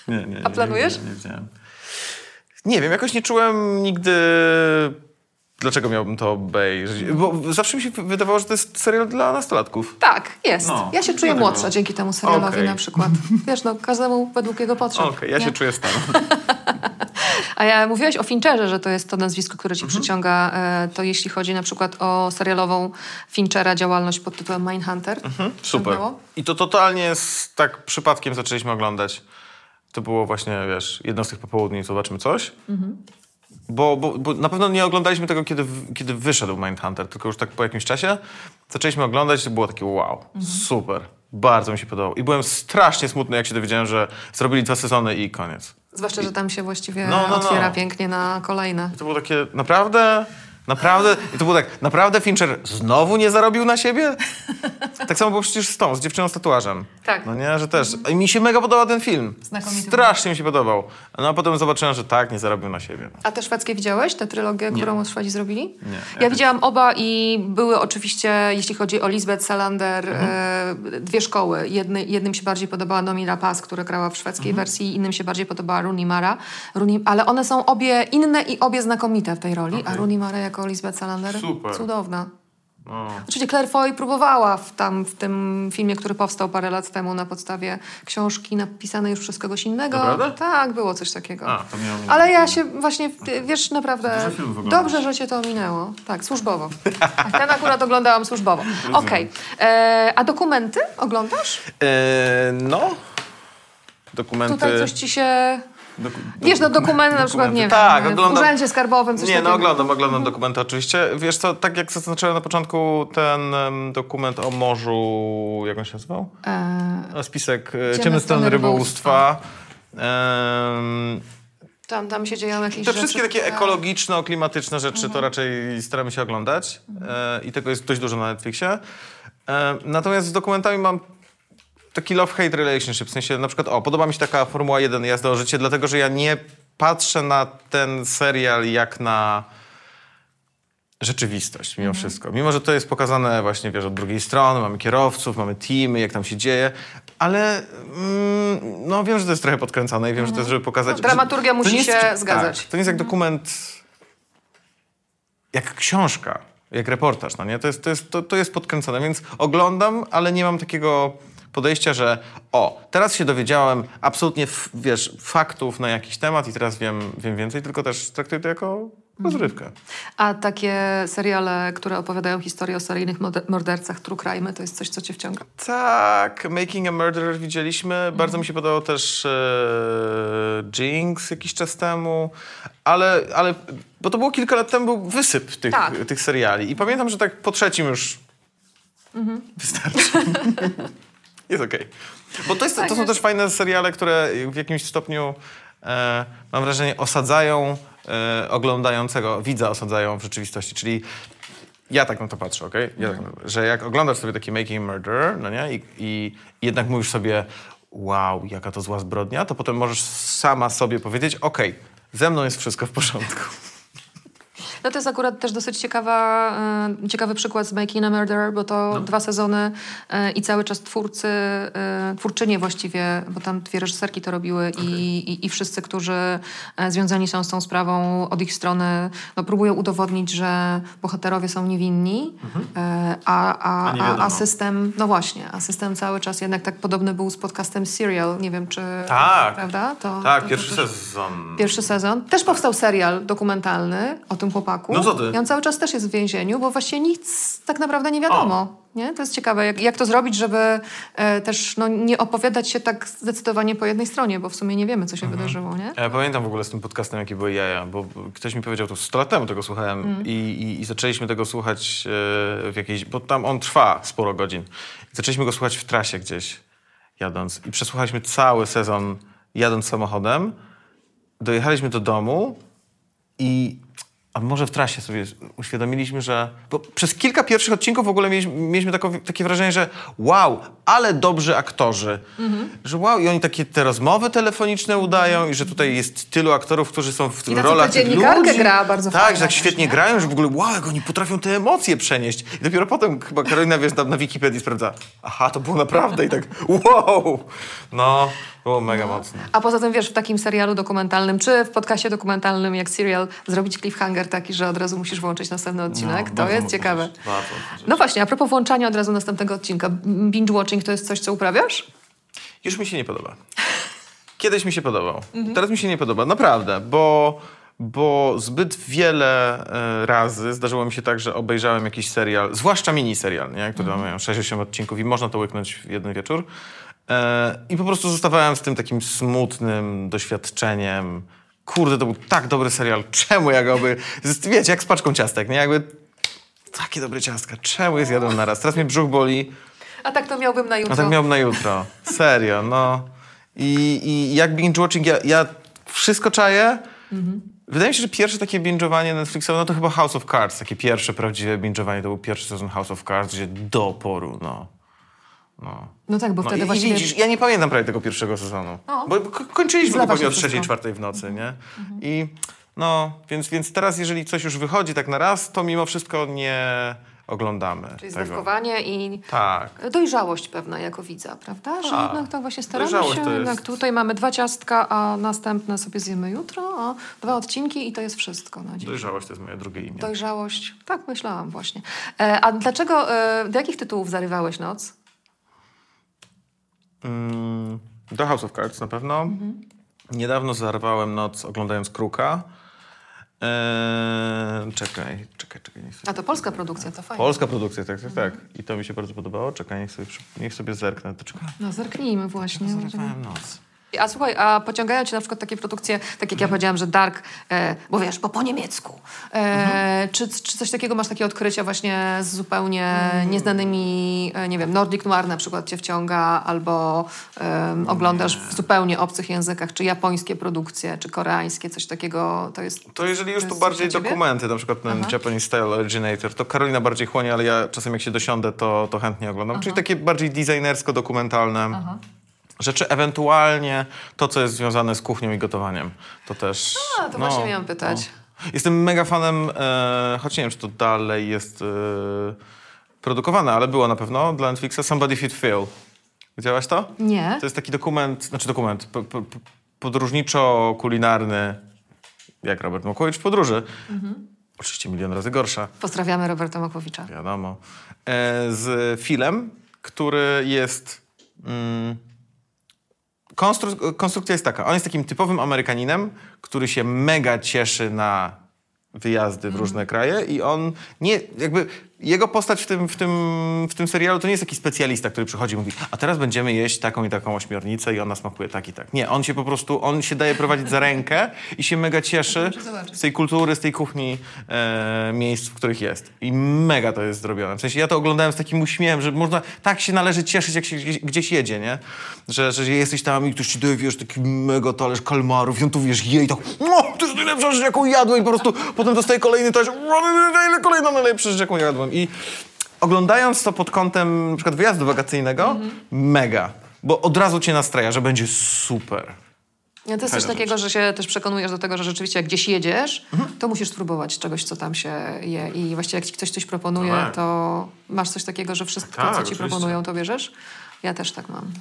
Nie, nie, nie, A planujesz? Nie, nie, nie, widziałem. nie wiem, jakoś nie czułem nigdy... Dlaczego miałbym to obejrzeć? Bo zawsze mi się wydawało, że to jest serial dla nastolatków. Tak, jest. No, ja się czuję dlatego. młodsza dzięki temu serialowi Okej. na przykład. Wiesz, no każdemu według jego potrzeb. Okej, ja nie? się czuję staną. A ja mówiłaś o Fincherze, że to jest to nazwisko, które ci Mhm. przyciąga. E, to jeśli chodzi na przykład o serialową Finchera działalność pod tytułem Mindhunter. Mhm, Super. Ciągnęło? I to totalnie z, tak przypadkiem zaczęliśmy oglądać. To było właśnie, wiesz, jedno z tych popołudni, zobaczymy coś. Mhm. Bo, bo, bo na pewno nie oglądaliśmy tego, kiedy, kiedy wyszedł Mindhunter, tylko już tak po jakimś czasie zaczęliśmy oglądać i było takie wow, Mhm. super. Bardzo mi się podobało. I byłem strasznie smutny, jak się dowiedziałem, że zrobili dwa sezony i koniec. Zwłaszcza, że tam się właściwie No, no, no. otwiera pięknie na kolejne. I to było takie, naprawdę? Naprawdę? I to było tak, naprawdę Fincher znowu nie zarobił na siebie? Tak samo było przecież z tą, z dziewczyną z tatuażem. Tak. No nie, że też. I mi się mega podobał ten film. Znakomity Strasznie mi się podobał. No a potem zobaczyłem, że tak, nie zarobił na siebie. A te szwedzkie widziałeś? Tę trylogię, którą Szwedzi zrobili? Nie. Ja widziałam oba i były oczywiście, jeśli chodzi o Lisbeth Salander, e, dwie szkoły. Jedny, jednym się bardziej podobała Nomi Rapaz, która grała w szwedzkiej wersji, innym się bardziej podobała Rooney Mara. Rooney, ale one są obie inne i obie znakomite w tej roli, a Rooney Mara jako Lisbeth Salander Super. cudowna. No. Oczywiście Claire Foy próbowała w, tam, w tym filmie, który powstał parę lat temu na podstawie książki napisanej już przez kogoś innego. Naprawdę? Tak, było coś takiego. A, to miało Ale ja się właśnie, wiesz, naprawdę dobrze, że cię to minęło. Tak, służbowo. Ten akurat oglądałam służbowo. Okej. E, A dokumenty oglądasz? E, no. Dokumenty. Tutaj coś ci się... Doku- Wiesz, no dokumenty na przykład, nie Tak, wiem, oglądam. w urzędzie skarbowym, coś Nie, no takiego. oglądam, oglądam dokumenty oczywiście. Wiesz co, tak jak zaznaczyłem na początku, ten em, dokument o morzu, jak on się nazywał? E, A Spisek e, Ciemne, strony strony rybołówstwa. Em, tam, tam się dzieją jakieś Te rzeczy. wszystkie takie ekologiczno-klimatyczne rzeczy Mhm. to raczej staramy się oglądać e, i tego jest dość dużo na Netflixie. E, natomiast z dokumentami mam taki love-hate relationship, w sensie na przykład, o, podoba mi się taka Formuła 1 jazda o życie, dlatego że ja nie patrzę na ten serial jak na rzeczywistość mimo wszystko. Mimo, że to jest pokazane właśnie, wiesz, od drugiej strony, mamy kierowców, mamy teamy, jak tam się dzieje, ale mm, no wiem, że to jest trochę podkręcone i wiem, że to jest, żeby pokazać... No, dramaturgia musi jest- się zgadzać. Tak, to nie jest jak dokument, jak książka, jak reportaż, no nie? To jest, to, jest, to, to jest podkręcone, więc oglądam, ale nie mam takiego podejścia, że o, teraz się dowiedziałem absolutnie, wiesz, faktów na jakiś temat i teraz wiem, wiem więcej, tylko też traktuję to jako rozrywka. A takie seriale, które opowiadają historię o seryjnych mordercach, true crime, to jest coś, co cię wciąga? Tak, Making a Murderer widzieliśmy. Bardzo mi się podobał też e, Jinx jakiś czas temu, ale, ale bo to było kilka lat temu, był wysyp tych, Tak. tych seriali. I pamiętam, że tak po trzecim już wystarczy. jest okej. Bo to, jest, to są też fajne seriale, które w jakimś stopniu, e, mam wrażenie, osadzają e, oglądającego, widza osadzają w rzeczywistości. Czyli ja tak na to patrzę, okej? Ja tak, że jak oglądasz sobie taki Making a Murderer, no nie? I, i, jednak mówisz sobie, wow, jaka to zła zbrodnia, to potem możesz sama sobie powiedzieć, okej, ze mną jest wszystko w porządku. No to jest akurat też dosyć ciekawa, e, ciekawy przykład z Making a Murderer, bo to dwa sezony e, i cały czas twórcy, e, twórczynie właściwie, bo tam dwie reżyserki to robiły i, i, i wszyscy, którzy związani są z tą sprawą od ich strony, no, próbują udowodnić, że bohaterowie są niewinni, e, a, A a, a, system, no właśnie, a system cały czas jednak tak podobny był z podcastem Serial, nie wiem czy, Tak. prawda? To, Tak, to, pierwszy to też- sezon. Pierwszy sezon. Też powstał serial dokumentalny o tym chłopaku. No co ty? I on cały czas też jest w więzieniu, bo właściwie nic tak naprawdę nie wiadomo. Nie? To jest ciekawe, jak, jak to zrobić, żeby e, też no, nie opowiadać się tak zdecydowanie po jednej stronie, bo w sumie nie wiemy, co się Mhm. wydarzyło. Nie? Ja pamiętam w ogóle z tym podcastem, jakie były jaja, bo ktoś mi powiedział, to 100 lat temu tego słuchałem Mm. i, i, i zaczęliśmy tego słuchać e, w jakiejś, bo tam on trwa sporo godzin. Zaczęliśmy go słuchać w trasie gdzieś jadąc i przesłuchaliśmy cały sezon jadąc samochodem. Dojechaliśmy do domu i a może w trasie sobie uświadomiliśmy, że. Bo przez kilka pierwszych odcinków w ogóle mieliśmy, mieliśmy takie wrażenie, że wow, ale dobrzy aktorzy. Że wow, i oni takie te rozmowy telefoniczne udają, i że tutaj jest tylu aktorów, którzy są w I rolach tych ludzi. gra bardzo Tak, fajnie że tak świetnie nie? grają, że w ogóle wow, jak oni potrafią te emocje przenieść. I dopiero potem chyba Karolina, wiesz, tam na Wikipedii sprawdza, aha, to było naprawdę i tak wow. No, było mega mocne. A poza tym, wiesz, w takim serialu dokumentalnym, czy w podcaście dokumentalnym jak serial, zrobić cliffhanger taki, że od razu musisz włączyć następny odcinek, to No, bardzo jest ciekawe. bardzo. No właśnie, a propos włączania od razu następnego odcinka. Binge watching to jest coś, co uprawiasz? Już mi się nie podoba. Kiedyś mi się podobał. Mhm. Teraz mi się nie podoba, naprawdę, bo, bo zbyt wiele e, razy zdarzyło mi się tak, że obejrzałem jakiś serial, zwłaszcza miniserial, nie? które Mhm. mają 6-8 odcinków i można to łyknąć w jeden wieczór. E, I po prostu zostawałem z tym takim smutnym doświadczeniem. Kurde, to był tak dobry serial, czemu ja go by... Wiecie, jak z paczką ciastek, nie? Jakby takie dobre ciastka, czemu je zjadłem naraz? Teraz mnie brzuch boli. A tak to miałbym na jutro. A tak miałbym na jutro. Serio, no. I, i jak binge watching, ja, ja wszystko czaję. Wydaje mi się, że pierwsze takie binge'owanie Netflixowe, no to chyba House of Cards. Takie pierwsze prawdziwe binge'owanie to był pierwszy sezon House of Cards, gdzie do oporu, no. No. No tak, bo No wtedy i, i właściwie... widzisz, ja nie pamiętam prawie tego pierwszego sezonu. No. Bo ko- kończyliśmy go pewnie o trzeciej, czwartej w nocy, nie? I no, więc, więc teraz jeżeli coś już wychodzi tak na raz, to mimo wszystko nie oglądamy Czyli tego. zdawkowanie i Tak. dojrzałość pewna jako widza, prawda? Że Tak. jednak tak właśnie staramy Dojrzałość się, to jest- jednak tutaj mamy dwa ciastka, a następne sobie zjemy jutro, a dwa odcinki i to jest wszystko na. Dojrzałość to jest moje drugie imię. Dojrzałość. Tak, myślałam właśnie. E, a dlaczego, e, do jakich tytułów zarywałeś noc? Mm, do House of Cards na pewno. Niedawno zarwałem noc oglądając Kruka. Eee, czekaj, czekaj, czekaj. Niech sobie... A to polska produkcja, to fajnie. Polska produkcja, tak, tak, tak. I to mi się bardzo podobało. Czekaj, niech sobie, niech sobie zerknę. To czekaj. No zerknijmy właśnie. Zarwałem noc. A słuchaj, a pociągają cię na przykład takie produkcje, tak jak ja powiedziałam, że Dark, e, bo wiesz, bo po niemiecku. E, czy, czy coś takiego masz takie odkrycia właśnie z zupełnie nieznanymi, e, nie wiem, Nordic Noir na przykład cię wciąga, albo em, oglądasz w zupełnie obcych językach, czy japońskie produkcje, czy koreańskie, coś takiego, to jest... To jeżeli już To jest bardziej dokumenty, na przykład ten Japanese Style Originator, to Karolina bardziej chłonie, ale ja czasem jak się dosiądę, to, to chętnie oglądam. Czyli takie bardziej designersko-dokumentalne rzeczy, ewentualnie to, co jest związane z kuchnią i gotowaniem. To też... A, to właśnie miałam pytać. no. Jestem mega fanem, e, choć nie wiem, czy to dalej jest e, produkowane, ale było na pewno dla Netflixa Somebody Feed Phil. Widziałaś to? Nie? To jest taki dokument, znaczy dokument po, po, po- podróżniczo-kulinarny, jak Robert Makłowicz w podróży. Oczywiście milion razy gorsza, Pozdrawiamy Roberta Makowicza. wiadomo. E, z filmem, który jest... Mm, konstru- konstrukcja jest taka. On jest takim typowym Amerykaninem, który się mega cieszy na wyjazdy w różne kraje i on nie, jakby jego postać w tym, w, tym, w tym serialu to nie jest taki specjalista, który przychodzi i mówi, a teraz będziemy jeść taką i taką ośmiornicę i ona smakuje tak i tak. Nie, on się po prostu, on się daje prowadzić za rękę i się mega cieszy z tej kultury, z tej kuchni e, miejsc, w których jest. I mega to jest zrobione. W sensie ja to oglądałem z takim uśmiechem, że można, tak się należy cieszyć, jak się gdzieś, gdzieś jedzie, nie? Że, że jesteś tam i ktoś ci daje, wiesz, taki mega talerz kalmarów i on tu, wiesz, je i tak, no, to jest najlepsza rzecz, jaką jadłem i po prostu potem dostaje kolejny talerz, "O, kolejna najlepsza rzecz, jaką jadłem. I oglądając to pod kątem na przykład wyjazdu wakacyjnego, mega. Bo od razu cię nastraja, że będzie super. Ja to jest coś takiego, że się też przekonujesz do tego, że rzeczywiście jak gdzieś jedziesz, Mhm. to musisz spróbować czegoś, co tam się je. I właściwie jak ci ktoś coś proponuje, Tak. to masz coś takiego, że wszystko, Tak, co ci oczywiście. proponują, to bierzesz. Ja też tak mam.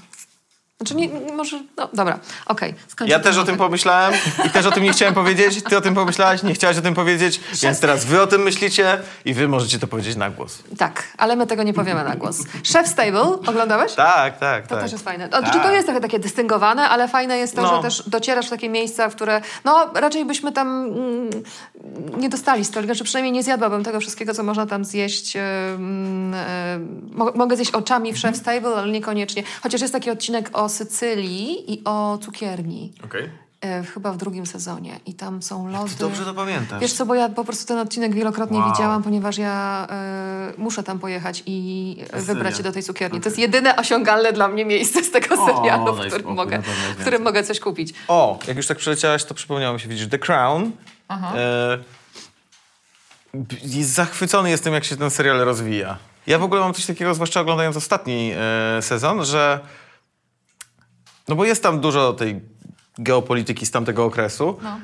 Znaczy, nie, może... No, dobra, okej. skończę Ja też o tym pomyślałem i też o tym nie chciałem powiedzieć. Ty o tym pomyślałaś, nie chciałaś o tym powiedzieć, więc teraz wy o tym myślicie i wy możecie to powiedzieć na głos. Tak, ale my tego nie powiemy na głos. Chef Stable, oglądałeś? Tak, tak, To tak. też jest fajne. O, Czy to jest trochę takie dystyngowane, ale fajne jest to, No. że też docierasz w takie miejsca, w które no raczej byśmy tam mm, nie dostali stolika, czy przynajmniej nie zjadłabym tego wszystkiego, co można tam zjeść. Ym, mo- mogę zjeść oczami w Chef Stable, ale niekoniecznie. Chociaż jest taki odcinek o Sycylii i o cukierni. Okej. e, Chyba w drugim sezonie. I tam są lody. Ty dobrze to pamiętasz. Wiesz co, bo ja po prostu ten odcinek wielokrotnie Wow. widziałam, ponieważ ja e, muszę tam pojechać i e, wybrać się do tej cukierni. To Okej. jest jedyne osiągalne dla mnie miejsce z tego O, serialu, w którym, spokój, mogę, w którym mogę coś kupić. O, jak już tak przeleciałaś, to przypomniało mi się, widzisz, The Crown. E, b- jest zachwycony jestem, jak się ten serial rozwija. Ja w ogóle mam coś takiego, zwłaszcza oglądając ostatni e, sezon, że no bo jest tam dużo tej geopolityki z tamtego okresu, No.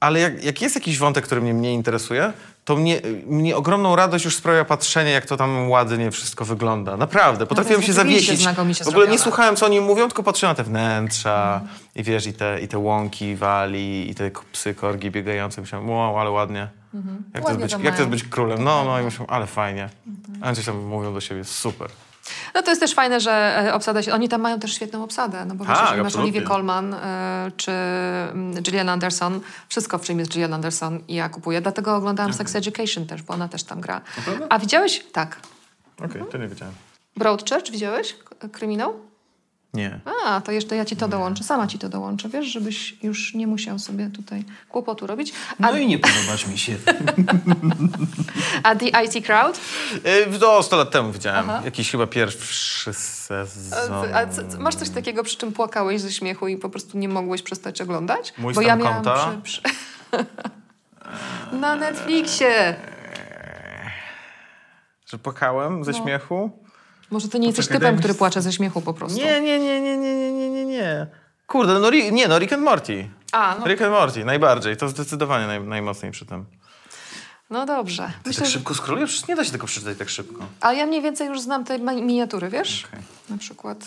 ale jak, jak jest jakiś wątek, który mnie mniej interesuje, to mnie, mnie ogromną radość już sprawia patrzenie, jak to tam ładnie wszystko wygląda. Naprawdę, potrafiłem jest się zawiesić. W ogóle nie słuchałem, co oni mówią, tylko patrzyłem na te wnętrza i wiesz, i te, i te łąki wali, i te psy korgi biegające. Myślałem, wow, ale ładnie. Jak, to jest Mhm. Ładnie być, to jak to jest być królem? No, no i myślałem, ale fajnie. A oni coś tam mówią do siebie, super. No to jest też fajne, że e, obsada się... Oni tam mają też świetną obsadę, no bo Tak, masz. Olivia Colman e, czy mm, Gillian Anderson, wszystko w czym jest Gillian Anderson i ja kupuję. Dlatego oglądałam Sex Education też, bo ona też tam gra. A widziałeś? Tak. Okej, to nie wiedziałem. Broadchurch widziałeś? Kryminał? Nie. A, to jeszcze ja ci to dołączę, sama ci to dołączę, wiesz, żebyś już nie musiał sobie tutaj kłopotu robić. A, No i nie podobasz mi się. a The IT Crowd? E, Do 100 lat temu widziałem. Aha. Jakiś chyba pierwszy A, sezon. a co, masz coś takiego, przy czym płakałeś ze śmiechu i po prostu nie mogłeś przestać oglądać? Mój Bo ja miałam konta? przy, przy... Na Netflixie. Że płakałem ze No. śmiechu? Może ty nie jesteś typem, który płacze ze śmiechu po prostu. Nie, nie, nie, nie, nie, nie, nie, nie, nie. Kurde, no, nie, no Rick and Morty. A, no, Rick and Morty, najbardziej. To zdecydowanie naj, najmocniej przy tym. no dobrze. Ty Myślę, tak szybko skrolujesz? Nie da się tego przeczytać tak szybko. Ale ja mniej więcej już znam te miniatury, wiesz? Okej. Na przykład.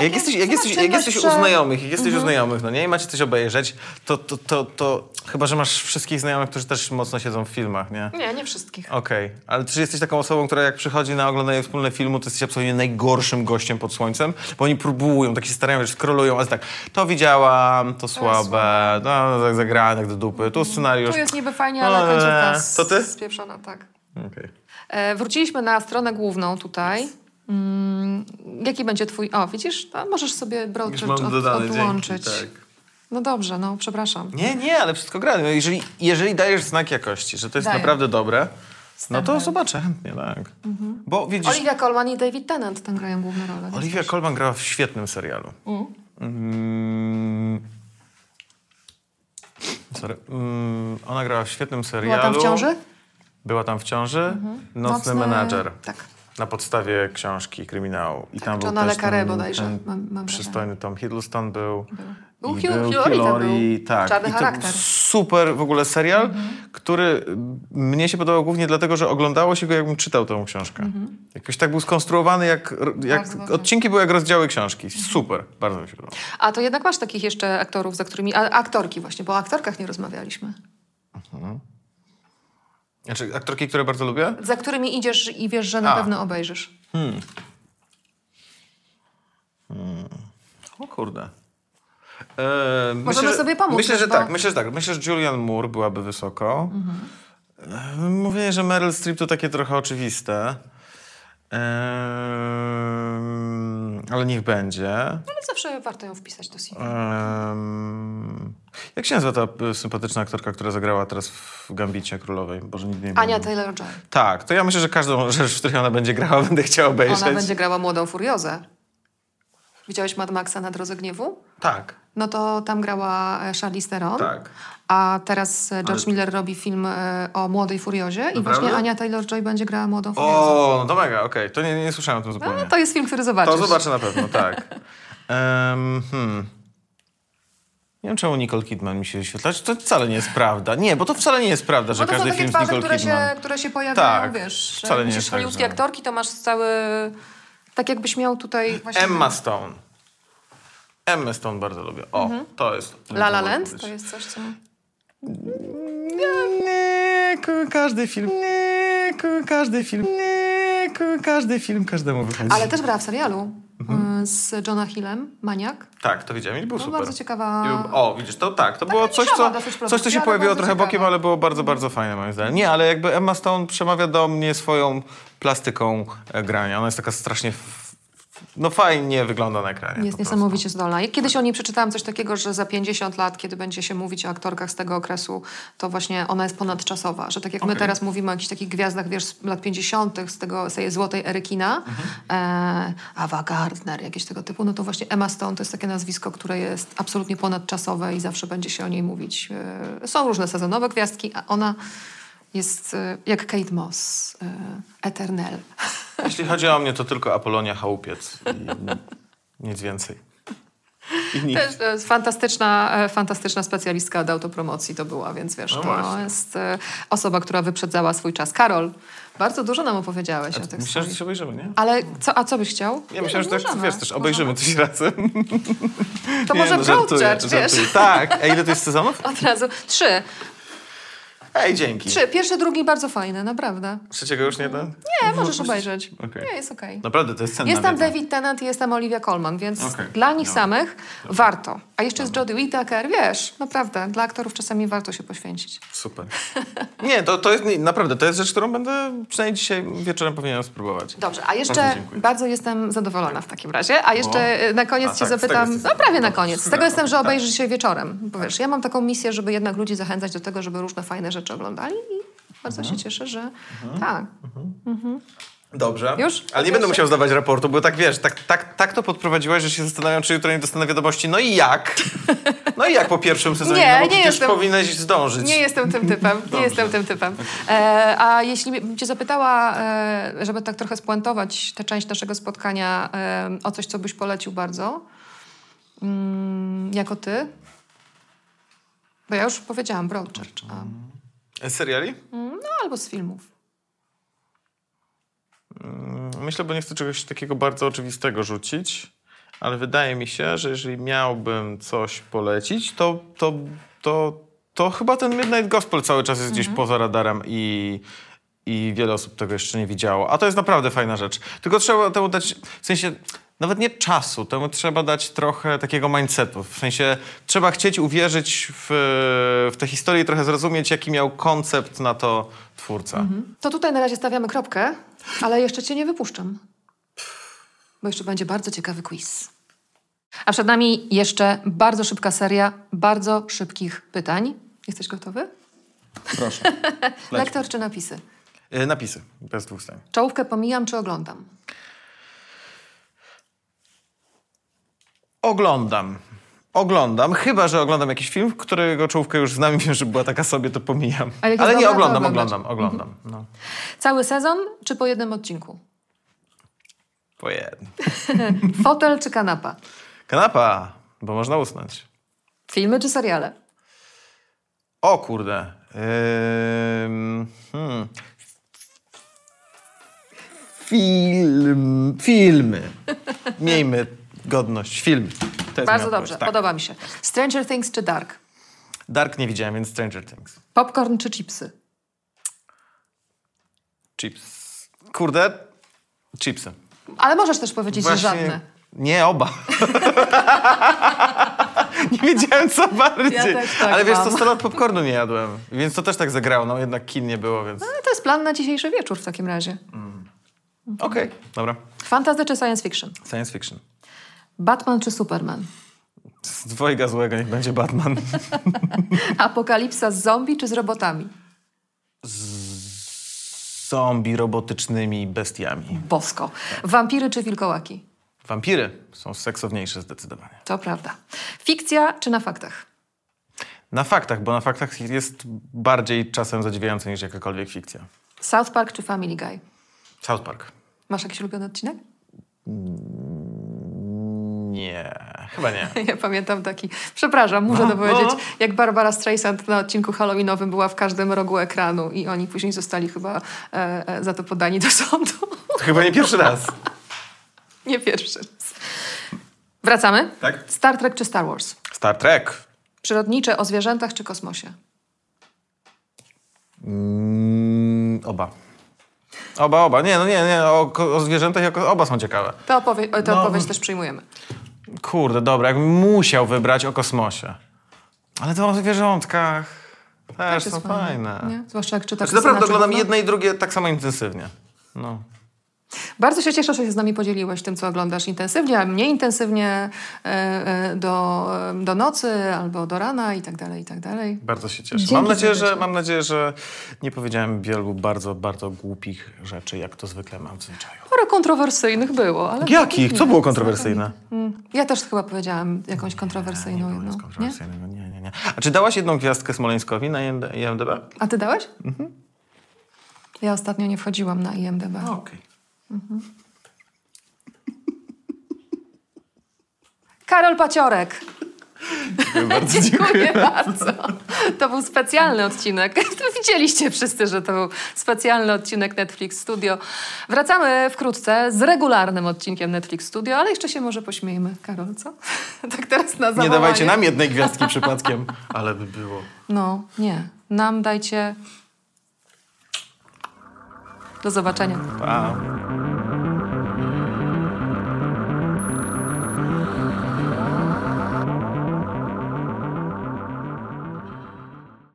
Jak jesteś, jak, jesteś, jak jesteś u znajomych, jak jesteś Mhm. u znajomych, no nie, i macie coś obejrzeć, to, to, to, to chyba, że masz wszystkich znajomych, którzy też mocno siedzą w filmach, nie? Nie, nie wszystkich. Okej, ale czy jesteś taką osobą, która jak przychodzi na oglądanie wspólne filmu, to jesteś absolutnie najgorszym gościem pod słońcem, bo oni próbują, tak się starają, wiesz, skrolują, ale tak, to widziałam, to słabe, słabe. no, tak zagrane do dupy, tu scenariusz. Tu jest niby fajnie, No, ale końcówka eee, z- to ty? spieprzona, tak. Okej. E, wróciliśmy na stronę główną tutaj. Mm, jaki będzie twój... O, widzisz? A możesz sobie Broadchurch od, odłączyć. tak. No dobrze, no przepraszam. Nie, nie, ale wszystko gra. No, jeżeli, jeżeli dajesz znak jakości, że to jest Daję. naprawdę dobre, no to zobaczę chętnie, tak. Bo widzisz, Olivia Colman i David Tennant tam grają główne role. Olivia. Colman grała w świetnym serialu. Mm. Mm. Sorry. Mm, ona grała w świetnym serialu. Była tam w ciąży? Była tam w ciąży. Nocny, menadżer. Tak. Na podstawie książki kryminału. I tam był Johna Le Carré bodajże, ten mam- mam przystojny Tom Hiddleston był. Był Hugh- był Hugh tam był. tak. Czarny I to charakter. był super w ogóle serial, który mnie się podobał głównie dlatego, że oglądało się go, jakbym czytał tę książkę. Jakoś tak był skonstruowany, jak, jak odcinki były jak rozdziały książki. Super, bardzo mi się podobało. A to jednak masz takich jeszcze aktorów, za którymi... A, aktorki właśnie, bo o aktorkach nie rozmawialiśmy. Znaczy, aktorki, które bardzo lubię? Za którymi idziesz i wiesz, że na A. pewno obejrzysz. O kurde. E, Możemy że- sobie pomóc Myślę, że bo- tak, myślę, że tak. Myślę, że Julian Moore byłaby wysoko. Mówię, że Meryl Streep to takie trochę oczywiste. Ale niech będzie. Ale zawsze warto ją wpisać do CV. Ehm, jak się nazywa ta y, sympatyczna aktorka, która zagrała teraz w Gambicie Królowej? Boże, nigdy nie Ania. Taylor-Joy. Tak, to ja myślę, że każdą rzecz, w której ona będzie grała, będę chciał obejrzeć. Ona będzie grała młodą furiozę. Widziałeś Mad Maxa na Drodze Gniewu? Tak, No to tam grała e, Charlize Theron. tak. A teraz e, George Miller robi film e, o młodej furiozie i właśnie Ania Taylor-Joy będzie grała młodą furiozę. O, no to mega, okej. To nie, nie słyszałem o tym zupełnie. No, to jest film, który zobaczysz. To zobaczę na pewno, tak. Em, hmm. Nie wiem, czemu Nicole Kidman mi się wyświetla. To wcale nie jest prawda. Nie, bo to wcale nie jest prawda, że każdy film z Nicole które Kidman. się, które się pojawiają, Tak, wiesz. wcale nie jest tak, hollywoodzkie aktorki, to masz cały... Tak jakbyś miał tutaj właśnie... Emma Stone. Emma Stone bardzo lubię. O, to jest... La La Land to jest coś, co... Każdy film. Każdy film. Każdy film każdemu wychodzi. Ale też grała w serialu Mhm. y, z Johna Hillem, Maniak. Tak, to widziałem i był No, super. bardzo ciekawa... O, widzisz, to tak, to było coś, co, coś, co się pojawiło trochę ciekawa. bokiem, ale było bardzo, bardzo fajne moim zdaniem. Nie, ale jakby Emma Stone przemawia do mnie swoją plastyką e, grania. Ona jest taka strasznie, no fajnie wygląda na ekranie. Jest prostu. niesamowicie zdolna. Jak Kiedyś o niej przeczytałam coś takiego, że za 50 lat, kiedy będzie się mówić o aktorkach z tego okresu, to właśnie ona jest ponadczasowa. Że tak jak my Okej. teraz mówimy o jakichś takich gwiazdach, wiesz, z lat 50., z, tego, z tej złotej ery kina, Mhm. e, Ava Gardner, jakieś tego typu, no to właśnie Emma Stone to jest takie nazwisko, które jest absolutnie ponadczasowe i zawsze będzie się o niej mówić. E, są różne sezonowe gwiazdki, a ona jest e, jak Kate Moss, e, Eternel. Jeśli chodzi o mnie, to tylko Apolonia Chałupiec i nic więcej. Nic. Też fantastyczna, e, fantastyczna specjalistka od autopromocji to była, więc wiesz, No to właśnie. jest e, osoba, która wyprzedzała swój czas. Karol, bardzo dużo nam opowiedziałeś o tych Myślę, że się obejrzymy, nie? Ale co, a co byś chciał? Ja myślałem, że tak, możemy, wiesz, też obejrzymy coś razem. To Nie, może no, Broadchurch, żartuję, wiesz? żartuję. Tak, a ile to jest sezonów? Od razu. Trzy. Ej, dzięki. Trzy. Pierwszy, drugi bardzo fajne, naprawdę. Trzeciego już nie da? Nie, możesz obejrzeć. Okej. Nie, jest okej. Naprawdę, to jest cenna Jest tam wiedza. David Tennant i jest tam Olivia Colman, więc Okej. dla nich Dobra. samych warto. A jeszcze jest Jodie Whittaker, wiesz, naprawdę, dla aktorów czasami warto się poświęcić. Super. Nie, to, to jest, nie, naprawdę, to jest rzecz, którą będę przynajmniej dzisiaj wieczorem powinienem spróbować. Dobrze, a jeszcze Bardzo bardzo, jestem zadowolona w takim razie. A jeszcze O. e, na koniec A, cię tak, zapytam, no prawie na zadowolona. koniec, z tego Dobra, jestem, że tak. obejrzysz dzisiaj wieczorem. Bo wiesz, ja mam taką misję, żeby jednak ludzi zachęcać do tego, żeby różne fajne rzeczy oglądali i bardzo Mhm. się cieszę, że tak. Dobrze. Już? Ale nie będę musiał zdawać raportu, bo tak wiesz, tak, tak, tak to podprowadziłaś, że się zastanawiam, czy jutro nie dostanę wiadomości. No i jak? No i jak po pierwszym sezonie? Nie, no bo nie jestem- powinieneś zdążyć. Nie jestem tym typem, nie jestem tym typem. E, a jeśli bym cię zapytała, e, żeby tak trochę spuentować tę część naszego spotkania e, o coś, co byś polecił bardzo, mm, jako ty, bo ja już powiedziałam Broadchurch, a, Z seriali? no albo z filmów. Myślę, bo nie chcę czegoś takiego bardzo oczywistego rzucić, ale wydaje mi się, że jeżeli miałbym coś polecić, to, to, to, to chyba ten Midnight Gospel cały czas jest gdzieś poza radarem i, i wiele osób tego jeszcze nie widziało. A to jest naprawdę fajna rzecz. Tylko trzeba temu dać, w sensie nawet nie czasu, temu trzeba dać trochę takiego mindsetu. W sensie trzeba chcieć uwierzyć w, w tę historię i trochę zrozumieć, jaki miał koncept na to twórca. To tutaj na razie stawiamy kropkę, ale jeszcze cię nie wypuszczam. Bo jeszcze będzie bardzo ciekawy quiz. A przed nami jeszcze bardzo szybka seria bardzo szybkich pytań. Jesteś gotowy? Proszę. Lektor czy napisy? Y, Napisy, bez dwóch zdań. Czołówkę pomijam czy oglądam? Oglądam. Oglądam, chyba że oglądam jakiś film, którego czołówkę już znam i wiem, że była taka sobie, to pomijam. A jak jest Ale nie, oglądam, oglądam, oglądam. No. Cały sezon czy po jednym odcinku? Po jednym. Fotel czy kanapa? Kanapa, bo można usnąć. Filmy czy seriale? O kurde. Hmm. Film. Filmy. Miejmy godność. Film. Bardzo dobrze, tak. podoba mi się. Stranger Things czy Dark? Dark nie widziałem, więc Stranger Things. Popcorn czy chipsy? Chips. Kurde. Chipsy. Ale możesz też powiedzieć, że żadne. Nie, oba. nie wiedziałem co bardziej. Ja tak Ale wiesz, mam. to 100 lat popcornu nie jadłem, więc to też tak zagrało, no jednak kin nie było, więc... No, to jest plan na dzisiejszy wieczór w takim razie. Okej, dobra. Fantasy czy science fiction? Science fiction. Batman czy Superman? Z dwojga złego niech będzie Batman. Apokalipsa z zombie czy z robotami? Zombie robotycznymi bestiami. Bosko. Wampiry czy wilkołaki? Wampiry są seksowniejsze zdecydowanie. To prawda. Fikcja czy na faktach? Na faktach, bo na faktach jest bardziej czasem zadziwiające niż jakakolwiek fikcja. South Park czy Family Guy? South Park. Masz jakiś ulubiony odcinek? Nie, chyba nie. Ja pamiętam taki, przepraszam, muszę to No, powiedzieć, no. jak Barbara Streisand na odcinku halloweenowym była w każdym rogu ekranu i oni później zostali chyba e, e, za to podani do sądu. To chyba nie pierwszy raz. Nie pierwszy raz. Wracamy? Tak. Star Trek czy Star Wars? Star Trek. Przyrodnicze o zwierzętach czy kosmosie? Mm, oba. Oba, oba. Nie, no nie, nie. O, o zwierzętach jako oba są ciekawe. To, opowie- tę No. odpowiedź też przyjmujemy. Kurde, dobra, jakbym musiał wybrać o kosmosie. Ale to o zwierzątkach też jest są fajne, fajne. Nie? Zwłaszcza jak czyta Znaczy, naprawdę oglądam Czechowna. jedne i drugie tak samo intensywnie. No. Bardzo się cieszę, że się z nami podzieliłeś tym, co oglądasz intensywnie, a mniej intensywnie e, e, do, e, do nocy albo do rana i tak dalej, i tak dalej. Bardzo się cieszę. Dzięki Mam nadzieję, że, mam nadzieję, że nie powiedziałem wielu bardzo, bardzo głupich rzeczy, jak to zwykle mam w zwyczaju. Parę kontrowersyjnych było, ale... Jakich? nie, Co było kontrowersyjne? Mm, Ja też chyba powiedziałam jakąś kontrowersyjną Nie jedną. Nie? kontrowersyjnego. Nie, nie, nie. A czy dałaś jedną gwiazdkę Smoleńskowi na IMDb? A ty dałeś? Mhm. Ja ostatnio nie wchodziłam na IMDb. Okej. Karol Paciorek. Bardzo Dziękuję bardzo. To był specjalny odcinek. Widzieliście wszyscy, że to był specjalny odcinek Netflix Studio. Wracamy wkrótce z regularnym odcinkiem Netflix Studio, ale jeszcze się może pośmiejmy. Karol, co? tak teraz na Nie zawołanie. dawajcie nam jednej gwiazdki przypadkiem. Ale by było. No, nie. Nam dajcie... Do zobaczenia. Pa.